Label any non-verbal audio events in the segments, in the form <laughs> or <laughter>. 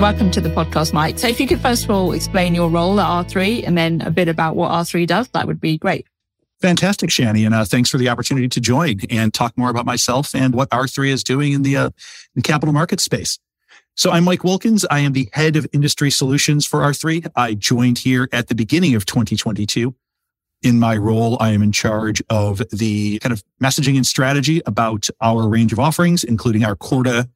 Welcome to the podcast, Mike. So if you could first of all explain your role at R3 and then a bit about what R3 does, that would be great. Fantastic, Shani. And uh, thanks for the opportunity to join and talk more about myself and what R3 is doing in the, uh, in capital market space. So I'm Mike Wilkins. I am the head of industry solutions for R3. I joined here at the beginning of 2022. In my role, I am in charge of the kind of messaging and strategy about our range of offerings, including our Corda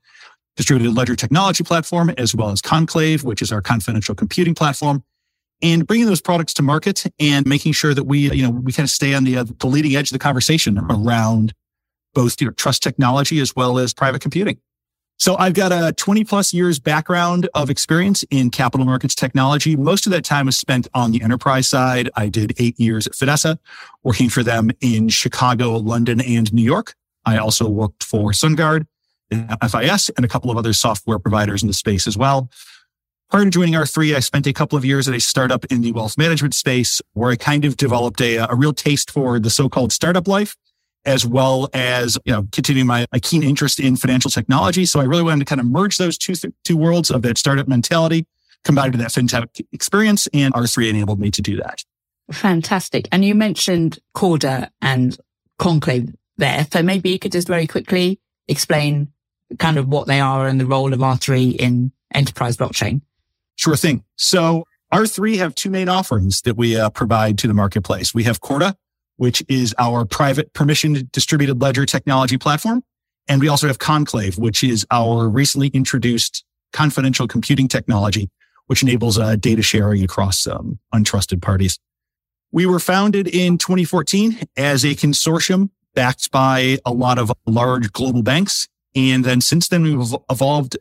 distributed ledger technology platform, as well as Conclave, which is our confidential computing platform, and bringing those products to market and making sure that we, you know, we kind of stay on the, uh, the leading edge of the conversation around both, you know, trust technology as well as private computing. So I've got a 20 plus years background of experience in capital markets technology. Most of that time was spent on the enterprise side. I did eight years at Fidessa, working for them in Chicago, London, and New York. I also worked for SunGard, FIS, and a couple of other software providers in the space as well. Prior to joining R3, I spent a couple of years at a startup in the wealth management space where I kind of developed a, a real taste for the so-called startup life as well as you know continuing my, my keen interest in financial technology. So I really wanted to kind of merge those two two worlds of that startup mentality combined with that fintech experience, and R3 enabled me to do that. Fantastic. And you mentioned Corda and Conclave there, so maybe you could just very quickly explain kind of what they are and the role of R3 in enterprise blockchain. Sure thing. So R3 have two main offerings that we uh, provide to the marketplace. We have Corda, which is our private permission distributed ledger technology platform. And we also have Conclave, which is our recently introduced confidential computing technology, which enables uh, data sharing across um, untrusted parties. We were founded in 2014 as a consortium backed by a lot of large global banks. And then since then, we've evolved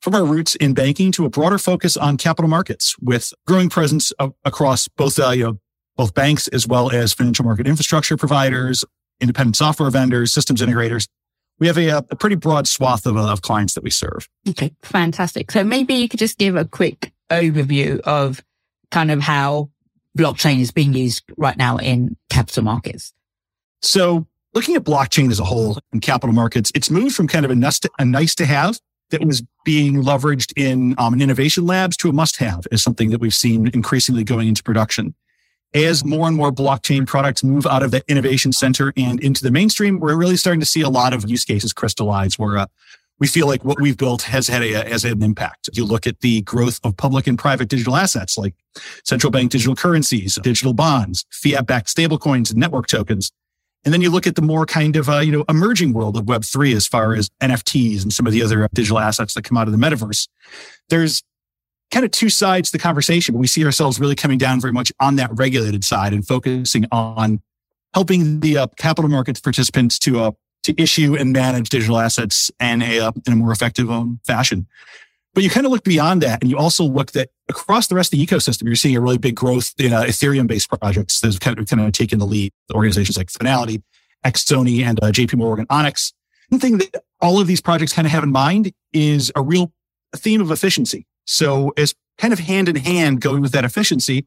from our roots in banking to a broader focus on capital markets with growing presence across both uh, you know, both banks as well as financial market infrastructure providers, independent software vendors, systems integrators. We have a, a pretty broad swath of, of clients that we serve. Okay, fantastic. So maybe you could just give a quick overview of kind of how blockchain is being used right now in capital markets. So looking at blockchain as a whole in capital markets, it's moved from kind of a nice to, a nice to have that was being leveraged in, um, in innovation labs to a must have is something that we've seen increasingly going into production as more and more blockchain products move out of the innovation center and into the mainstream, we're really starting to see a lot of use cases crystallize where uh, we feel like what we've built has had a, has had an impact. You look at the growth of public and private digital assets like central bank digital currencies, digital bonds, fiat backed stablecoins and network tokens. And then you look at the more kind of, uh, you know, emerging world of Web three as far as NFTs and some of the other digital assets that come out of the metaverse. There's kind of two sides to the conversation, we see ourselves really coming down very much on that regulated side and focusing on helping the uh, capital markets participants to uh, to issue and manage digital assets in a uh, in a more effective um, fashion. But you kind of look beyond that, and you also look that across the rest of the ecosystem, you're seeing a really big growth in uh, Ethereum-based projects that kind of, kind of taken the lead. The organizations like Finality, Xtony, and uh, JP Morgan Onyx. One thing that all of these projects kind of have in mind is a real theme of efficiency. So as kind of hand in hand going with that efficiency,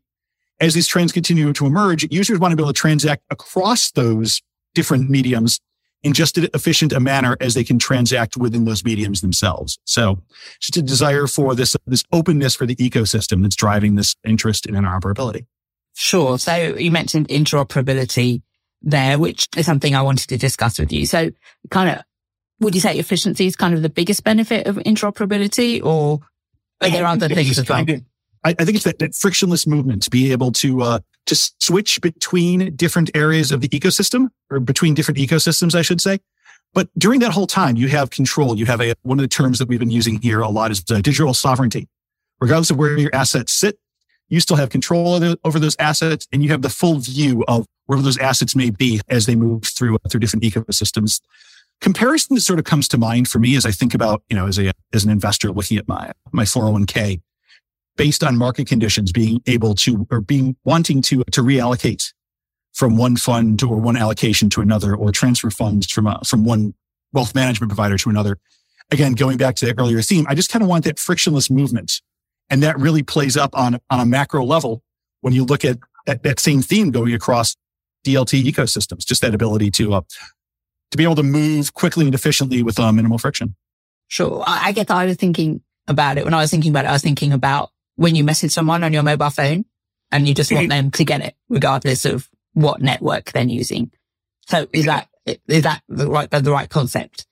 as these trends continue to emerge, users want to be able to transact across those different mediums in just as efficient a manner as they can transact within those mediums themselves. So just a desire for this, this openness for the ecosystem that's driving this interest in interoperability. Sure. So you mentioned interoperability there, which is something I wanted to discuss with you. So kind of, would you say efficiency is kind of the biggest benefit of interoperability or are there other things as well? I, I think it's that, that, frictionless movement to be able to uh, to switch between different areas of the ecosystem or between different ecosystems, I should say. But during that whole time, you have control. You have a one of the terms that we've been using here a lot is uh, digital sovereignty. Regardless of where your assets sit, you still have control over those assets, and you have the full view of wherever those assets may be as they move through through different ecosystems comparison that sort of comes to mind for me as I think about, you know, as a, as an investor looking at my, my 401k based on market conditions, being able to, or being wanting to, to reallocate from one fund or one allocation to another or transfer funds from, a, from one wealth management provider to another. Again, going back to the earlier theme, I just kind of want that frictionless movement. And that really plays up on, on a macro level when you look at that, that same theme going across DLT ecosystems, just that ability to, uh, to be able to move quickly and efficiently with uh, minimal friction. Sure. I guess I was thinking about it. When I was thinking about it, I was thinking about when you message someone on your mobile phone and you just want them to get it regardless of what network they're using. So is that, is that the right, the right concept?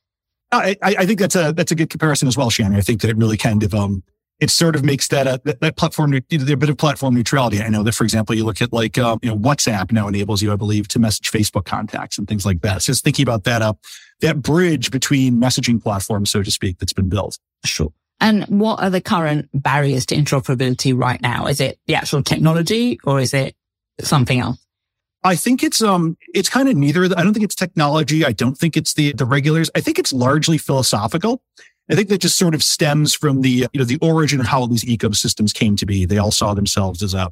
I, I think that's a, that's a good comparison as well, Shannon. I think that it really kind of, um, it sort of makes that, uh, that, that platform, a bit of platform neutrality. I know that, for example, you look at like, um, you know, WhatsApp now enables you, I believe, to message Facebook contacts and things like that. So just thinking about that, uh, that bridge between messaging platforms, so to speak, that's been built. Sure. And what are the current barriers to interoperability right now? Is it the actual technology or is it something else? I think it's um it's kind of neither. I don't think it's technology. I don't think it's the the regulars. I think it's largely philosophical. I think that just sort of stems from the you know the origin of how these ecosystems came to be. They all saw themselves as a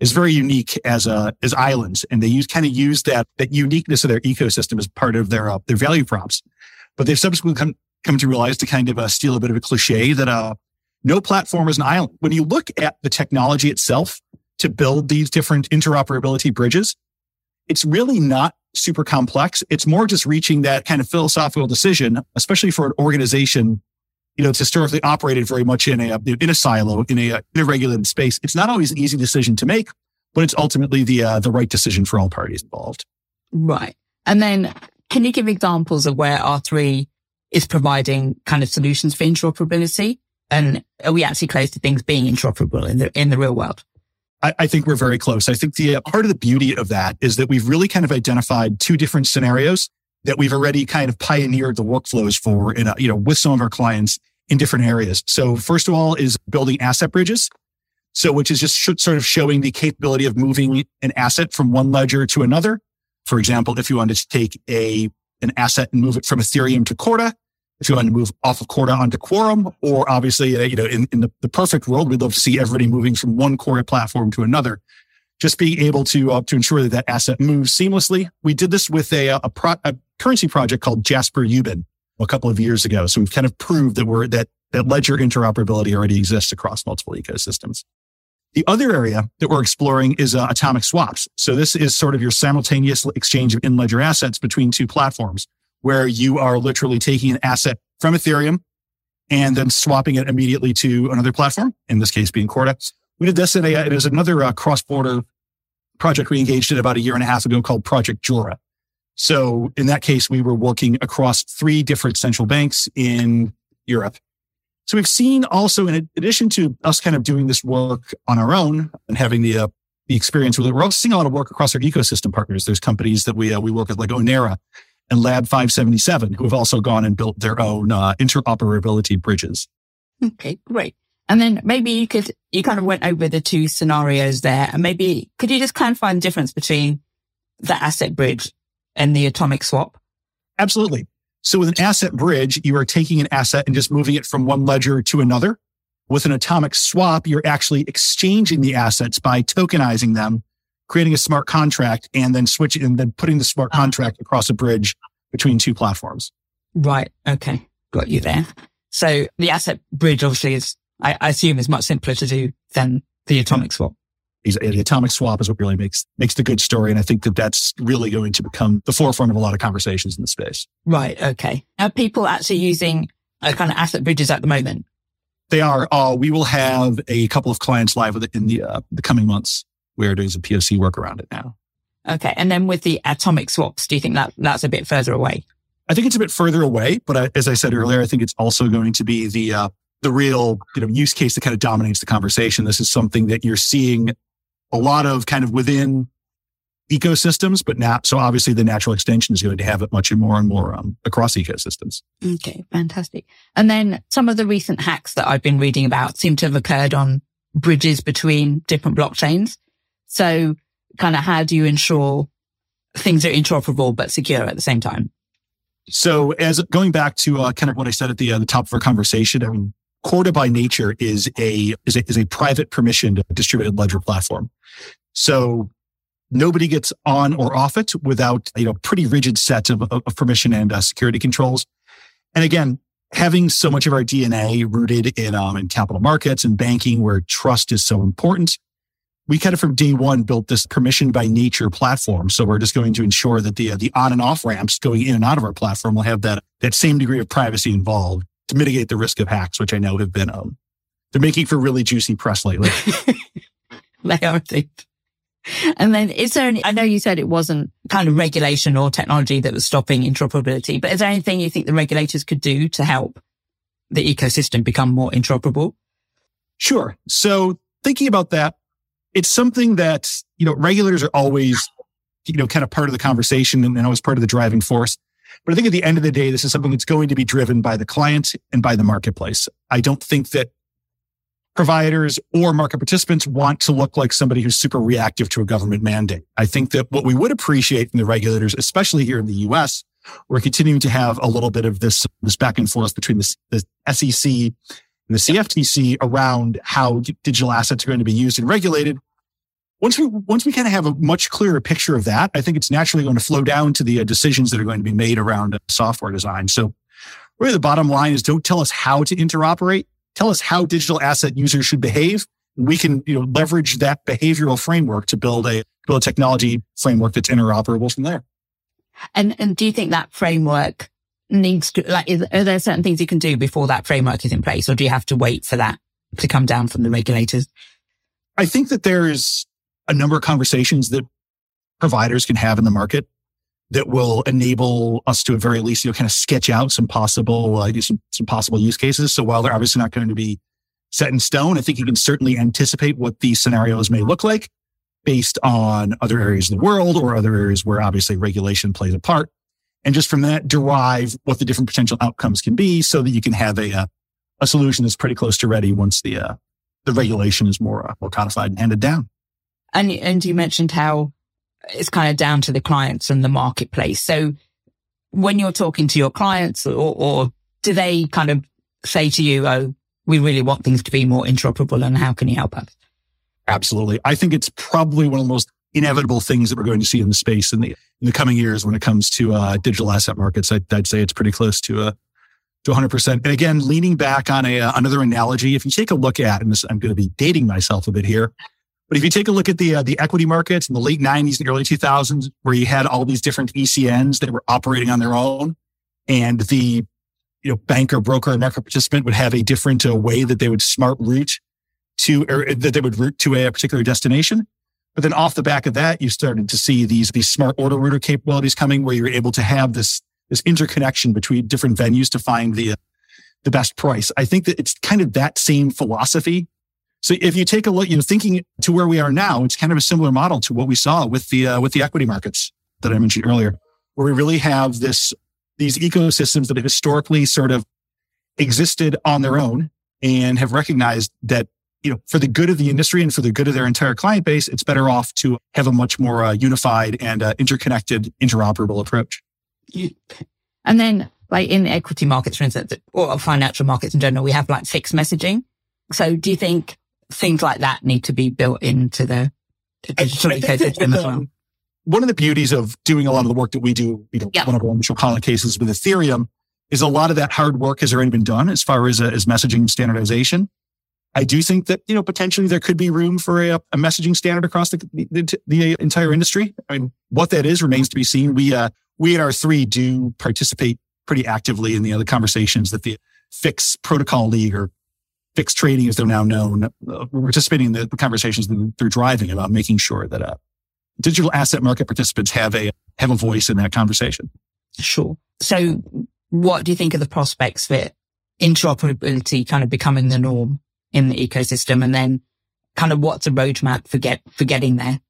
is very unique as a as islands, and they use kind of use that that uniqueness of their ecosystem as part of their uh, their value props. But they've subsequently come come to realize to kind of uh, steal a bit of a cliche that uh, no platform is an island. When you look at the technology itself to build these different interoperability bridges, it's really not super complex. It's more just reaching that kind of philosophical decision, especially for an organization, you know, it's historically operated very much in a, in a silo, in a, in a regulated space. It's not always an easy decision to make, but it's ultimately the, uh, the right decision for all parties involved. Right. And then can you give examples of where R3 is providing kind of solutions for interoperability? And are we actually close to things being interoperable in the, in the real world? I, I think we're very close. I think the uh, part of the beauty of that is that we've really kind of identified two different scenarios that we've already kind of pioneered the workflows for in a, you know, with some of our clients in different areas. So first of all is building asset bridges. So which is just sort of showing the capability of moving an asset from one ledger to another. For example, if you wanted to take a, an asset and move it from Ethereum to Corda, if you want to move off of Corda onto Quorum, or obviously, uh, you know, in, in the, the, perfect world, we'd love to see everybody moving from one Corda platform to another. Just being able to uh, to ensure that that asset moves seamlessly. We did this with a a, pro, a currency project called Jasper Ubin a couple of years ago. So we've kind of proved that we're that that ledger interoperability already exists across multiple ecosystems. The other area that we're exploring is uh, atomic swaps. So this is sort of your simultaneous exchange of in ledger assets between two platforms where you are literally taking an asset from Ethereum and then swapping it immediately to another platform, in this case being Corda. We did this in a, it is another uh, cross-border project we engaged in about a year and a half ago called Project Jura. So in that case, we were working across three different central banks in Europe. So we've seen also, in addition to us kind of doing this work on our own and having the, uh, the experience with it, we're also seeing a lot of work across our ecosystem partners. There's companies that we, uh, we work with like Onera and Lab 577, who have also gone and built their own uh, interoperability bridges. Okay, great. And then maybe you could, you kind of went over the two scenarios there and maybe could you just clarify the difference between the asset bridge and the atomic swap? Absolutely. So with an asset bridge, you are taking an asset and just moving it from one ledger to another. With an atomic swap, you're actually exchanging the assets by tokenizing them creating a smart contract and then switching and then putting the smart contract across a bridge between two platforms. Right. Okay. Got you there. So the asset bridge obviously is, I, I assume is much simpler to do than the atomic swap. The atomic swap is what really makes, makes the good story. And I think that that's really going to become the forefront of a lot of conversations in the space. Right. Okay. Are people actually using a kind of asset bridges at the moment? They are. Uh, we will have a couple of clients live with it in the, uh, the coming months where there's a POC work around it now. Okay. And then with the atomic swaps, do you think that that's a bit further away? I think it's a bit further away, but I, as I said earlier, I think it's also going to be the, uh, the real you know, use case that kind of dominates the conversation. This is something that you're seeing a lot of kind of within ecosystems, but now, so obviously the natural extension is going to have it much more and more um, across ecosystems. Okay, fantastic. And then some of the recent hacks that I've been reading about seem to have occurred on bridges between different blockchains. So kind of how do you ensure things are interoperable but secure at the same time? So as going back to uh, kind of what I said at the, uh, the top of our conversation, I mean, Corda by nature is a, is a, is a private permissioned distributed ledger platform. So nobody gets on or off it without, you know, pretty rigid set of, of permission and uh, security controls. And again, having so much of our DNA rooted in, um, in capital markets and banking where trust is so important, we kind of from day one built this permission by nature platform. So we're just going to ensure that the, uh, the on and off ramps going in and out of our platform will have that, that same degree of privacy involved to mitigate the risk of hacks, which I know have been, um, they're making for really juicy press lately. <laughs> they are indeed. And then is there any, I know you said it wasn't kind of regulation or technology that was stopping interoperability, but is there anything you think the regulators could do to help the ecosystem become more interoperable? Sure. So thinking about that, it's something that, you know, regulators are always, you know, kind of part of the conversation and always part of the driving force. But I think at the end of the day, this is something that's going to be driven by the client and by the marketplace. I don't think that providers or market participants want to look like somebody who's super reactive to a government mandate. I think that what we would appreciate from the regulators, especially here in the US, we're continuing to have a little bit of this, this back and forth between the, the SEC and the CFTC around how digital assets are going to be used and regulated. Once we, once we kind of have a much clearer picture of that, I think it's naturally going to flow down to the uh, decisions that are going to be made around uh, software design. So really the bottom line is don't tell us how to interoperate tell us how digital asset users should behave. We can, you know, leverage that behavioral framework to build a, build a technology framework that's interoperable from there. And, and do you think that framework needs to, like, is, are there certain things you can do before that framework is in place or do you have to wait for that to come down from the regulators? I think that there's a number of conversations that providers can have in the market that will enable us to at very least, you know, kind of sketch out some possible, uh, some, some possible use cases. So while they're obviously not going to be set in stone, I think you can certainly anticipate what these scenarios may look like based on other areas of the world or other areas where obviously regulation plays a part. And just from that, derive what the different potential outcomes can be so that you can have a, uh, a solution that's pretty close to ready once the, uh, the regulation is more, uh, more codified and handed down. And, and you mentioned how it's kind of down to the clients and the marketplace. So when you're talking to your clients or, or do they kind of say to you, Oh, we really want things to be more interoperable and how can you help us? Absolutely. I think it's probably one of the most inevitable things that we're going to see in the space in the, in the coming years when it comes to uh, digital asset markets. I, would say it's pretty close to uh, to 100%. And again, leaning back on a, uh, another analogy, if you take a look at, and this, I'm going to be dating myself a bit here, but if you take a look at the uh, the equity markets in the late 90s and early 2000s, where you had all these different ECNs that were operating on their own, and the you know banker, broker, and market participant would have a different uh, way that they would smart route to or that they would route to a particular destination. But then off the back of that, you started to see these these smart order router capabilities coming, where you're able to have this this interconnection between different venues to find the uh, the best price. I think that it's kind of that same philosophy so if you take a look, you know, thinking to where we are now, it's kind of a similar model to what we saw with the uh, with the equity markets that I mentioned earlier, where we really have this these ecosystems that have historically sort of existed on their own and have recognized that you know for the good of the industry and for the good of their entire client base, it's better off to have a much more uh, unified and uh, interconnected, interoperable approach. And then, like in the equity markets, for instance, or financial markets in general, we have like FIX messaging. So, do you think things like that need to be built into the, the digital ecosystem as well. One of the beauties of doing a lot of the work that we do, you know, one of our initial client cases with Ethereum is a lot of that hard work has already been done as far as, uh, as messaging standardization. I do think that, you know, potentially there could be room for a, a messaging standard across the, the, the, entire industry. I mean, what that is remains to be seen. We, uh, we at R3 do participate pretty actively in the other conversations that the FIX Protocol League or FIX trading, as they're now known, uh, participating in the, conversations that they're driving about making sure that uh, digital asset market participants have a have a voice in that conversation. Sure. So, what do you think of the prospects for interoperability kind of becoming the norm in the ecosystem, and then kind of what's a roadmap for get for getting there?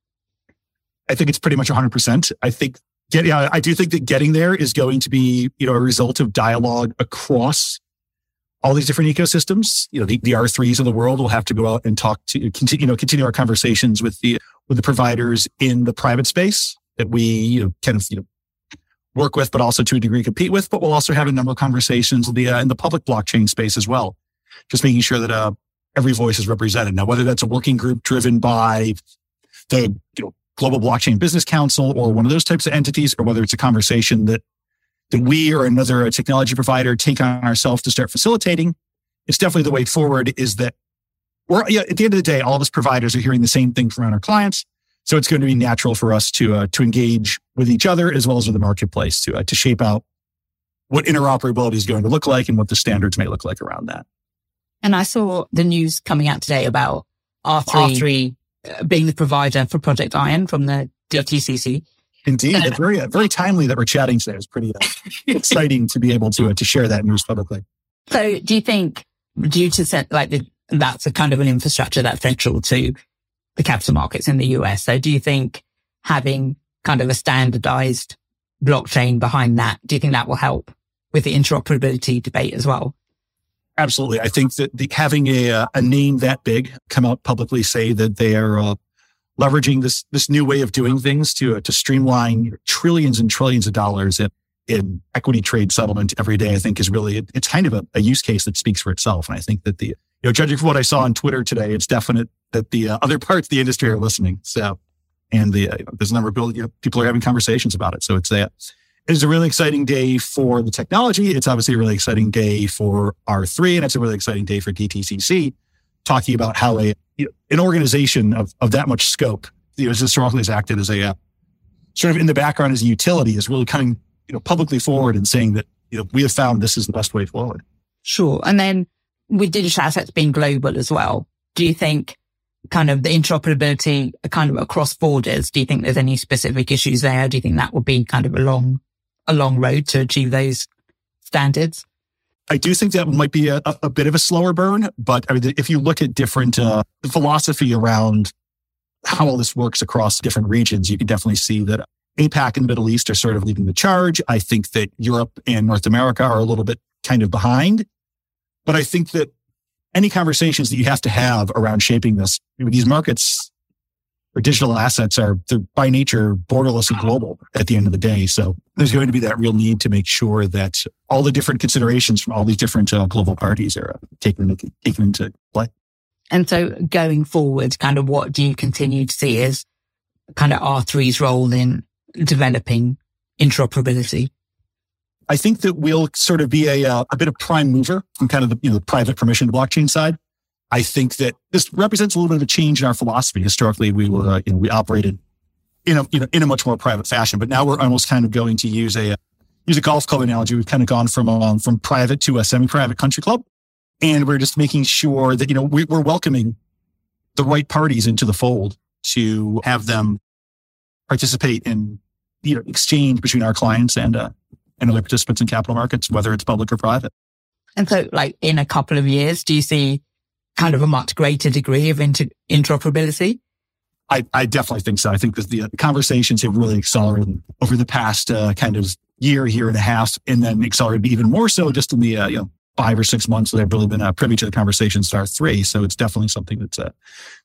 I think it's pretty much 100. percent I think get, yeah, I do think that getting there is going to be you know a result of dialogue across all these different ecosystems. You know, the, the R3s of the world will have to go out and talk to continue, you know, continue our conversations with the, with the providers in the private space that we, you know, kind of, you know, work with, but also to a degree compete with. But we'll also have a number of conversations in the, uh, in the public blockchain space as well. Just making sure that, uh, every voice is represented. Now, whether that's a working group driven by the, you know, Global Blockchain Business Council or one of those types of entities, or whether it's a conversation that that we or another technology provider take on ourselves to start facilitating, it's definitely the way forward is that we're, yeah, at the end of the day, all of us providers are hearing the same thing from our clients. So it's going to be natural for us to, uh, to engage with each other as well as with the marketplace to, uh, to shape out what interoperability is going to look like and what the standards may look like around that. And I saw the news coming out today about R3, R3 uh, being the provider for Project Ion from the DTCC. Indeed, it's very very timely that we're chatting today. It's pretty uh, <laughs> exciting to be able to uh, to share that news publicly. So, do you think, due to like the, that's a kind of an infrastructure that's central to the capital markets in the US? So, do you think having kind of a standardized blockchain behind that, do you think that will help with the interoperability debate as well? Absolutely. I think that the, having a, uh, a name that big come out publicly say that they are uh, leveraging this this new way of doing things to to streamline trillions and trillions of dollars in, in equity trade settlement every day, I think is really it, it's kind of a, a, use case that speaks for itself. And I think that the you know judging from what I saw on Twitter today, it's definite that the uh, other parts of the industry are listening. So and the uh, there's a number of people, you know, people are having conversations about it. So it's a it's a really exciting day for the technology. It's obviously a really exciting day for R3, and it's a really exciting day for DTCC, talking about how a you know, an organization of, of that much scope, you know, historically has acted as a uh, sort of in the background as a utility, is really coming you know publicly forward and saying that you know we have found this is the best way forward. Sure, and then with digital assets being global as well, do you think kind of the interoperability kind of across borders? Do you think there's any specific issues there? Do you think that would be kind of a long a long road to achieve those standards? I do think that might be a, a bit of a slower burn, but I mean, if you look at different uh, philosophy around how all this works across different regions, you can definitely see that APAC and the Middle East are sort of leading the charge. I think that Europe and North America are a little bit kind of behind, but I think that any conversations that you have to have around shaping this, these markets or digital assets are by nature borderless and global at the end of the day. So there's going to be that real need to make sure that all the different considerations from all these different uh, global parties are uh, taken, into, taken into play. And so going forward, kind of what do you continue to see as kind of R3's role in developing interoperability? I think that we'll sort of be a, uh, a bit of prime mover from kind of the, you know, the private permission blockchain side. I think that this represents a little bit of a change in our philosophy. Historically, we were, uh, you know, we operated in a, you know, in a much more private fashion, but now we're almost kind of going to use a, use a golf club analogy. We've kind of gone from, um, from private to a semi-private country club. And we're just making sure that, you know, we, we're welcoming the right parties into the fold to have them participate in, you know, exchange between our clients and, uh, and other participants in capital markets, whether it's public or private. And so like in a couple of years, do you see kind of a much greater degree of inter- interoperability? I, I, definitely think so. I think that the conversations have really accelerated over the past uh, kind of year, year and a half, and then accelerated even more so just in the uh, you know five or six months that I've really been uh, privy to the conversation star three. So it's definitely something that's uh,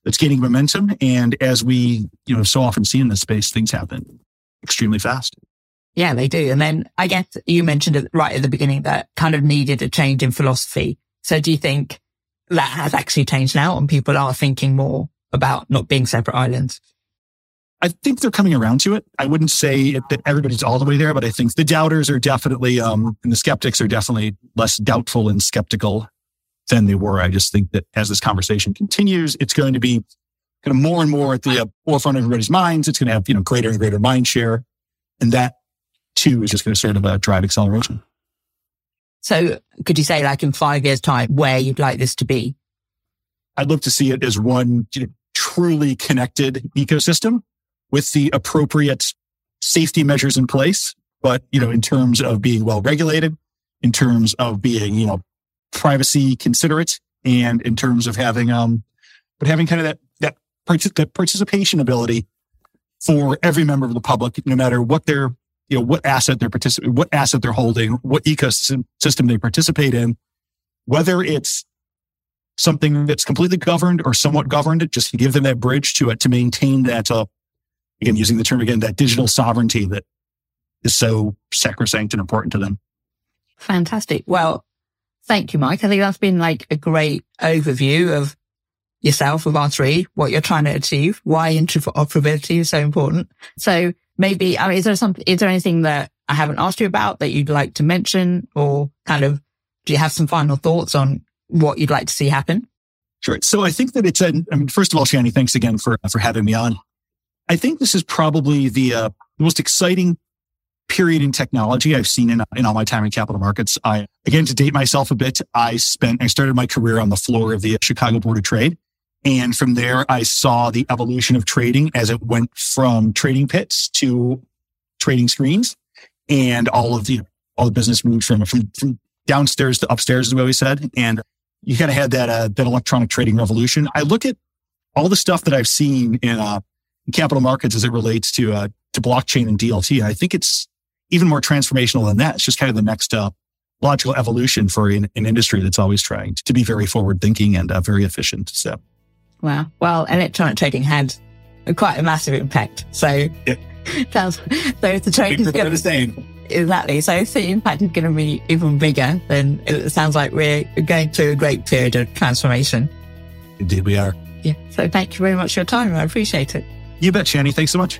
that's gaining momentum. And as we you know so often see in this space, things happen extremely fast. Yeah, they do. And then I guess you mentioned it right at the beginning that kind of needed a change in philosophy. So do you think that has actually changed now and people are thinking more about not being separate islands? I think they're coming around to it. I wouldn't say that everybody's all the way there, but I think the doubters are definitely, um, and the skeptics are definitely less doubtful and skeptical than they were. I just think that as this conversation continues, it's going to be kind of more and more at the uh, forefront of everybody's minds. It's going to have, you know, greater and greater mind share. And that too is just going to sort of uh, drive acceleration. So could you say like in five years time where you'd like this to be? I'd love to see it as one truly connected ecosystem with the appropriate safety measures in place. But, you know, in terms of being well regulated, in terms of being, you know, privacy considerate and in terms of having, um, but having kind of that, that, that participation ability for every member of the public, no matter what their you know, what asset they're participating, what asset they're holding, what ecosystem system they participate in, whether it's something that's completely governed or somewhat governed, just to give them that bridge to it, to maintain that, uh, again, using the term again, that digital sovereignty that is so sacrosanct and important to them. Fantastic. Well, thank you, Mike. I think that's been like a great overview of yourself of R3, what you're trying to achieve, why interoperability is so important. So maybe, I mean, is there something, is there anything that I haven't asked you about that you'd like to mention or kind of, do you have some final thoughts on what you'd like to see happen? Sure. So I think that it's, a, I mean, first of all, Shani, thanks again for, for having me on. I think this is probably the, uh, the most exciting period in technology I've seen in, in all my time in capital markets. I, again, to date myself a bit, I spent, I started my career on the floor of the Chicago Board of Trade. And from there, I saw the evolution of trading as it went from trading pits to trading screens and all of the, all the business moved from, from, from downstairs to upstairs, is what we said. And you kind of had that, uh, that electronic trading revolution. I look at all the stuff that I've seen in, uh, in capital markets as it relates to, uh, to blockchain and DLT. I think it's even more transformational than that. It's just kind of the next uh, logical evolution for an, an, industry that's always trying to be very forward thinking and uh, very efficient. So, wow. Well, electronic trading had quite a massive impact. So, yeah. <laughs> sounds, so the trade is going to same. Exactly. So if the impact is going to be even bigger, then it sounds like we're going through a great period of transformation. Indeed, we are. Yeah. So thank you very much for your time. I appreciate it. You bet, Shani. Thanks so much.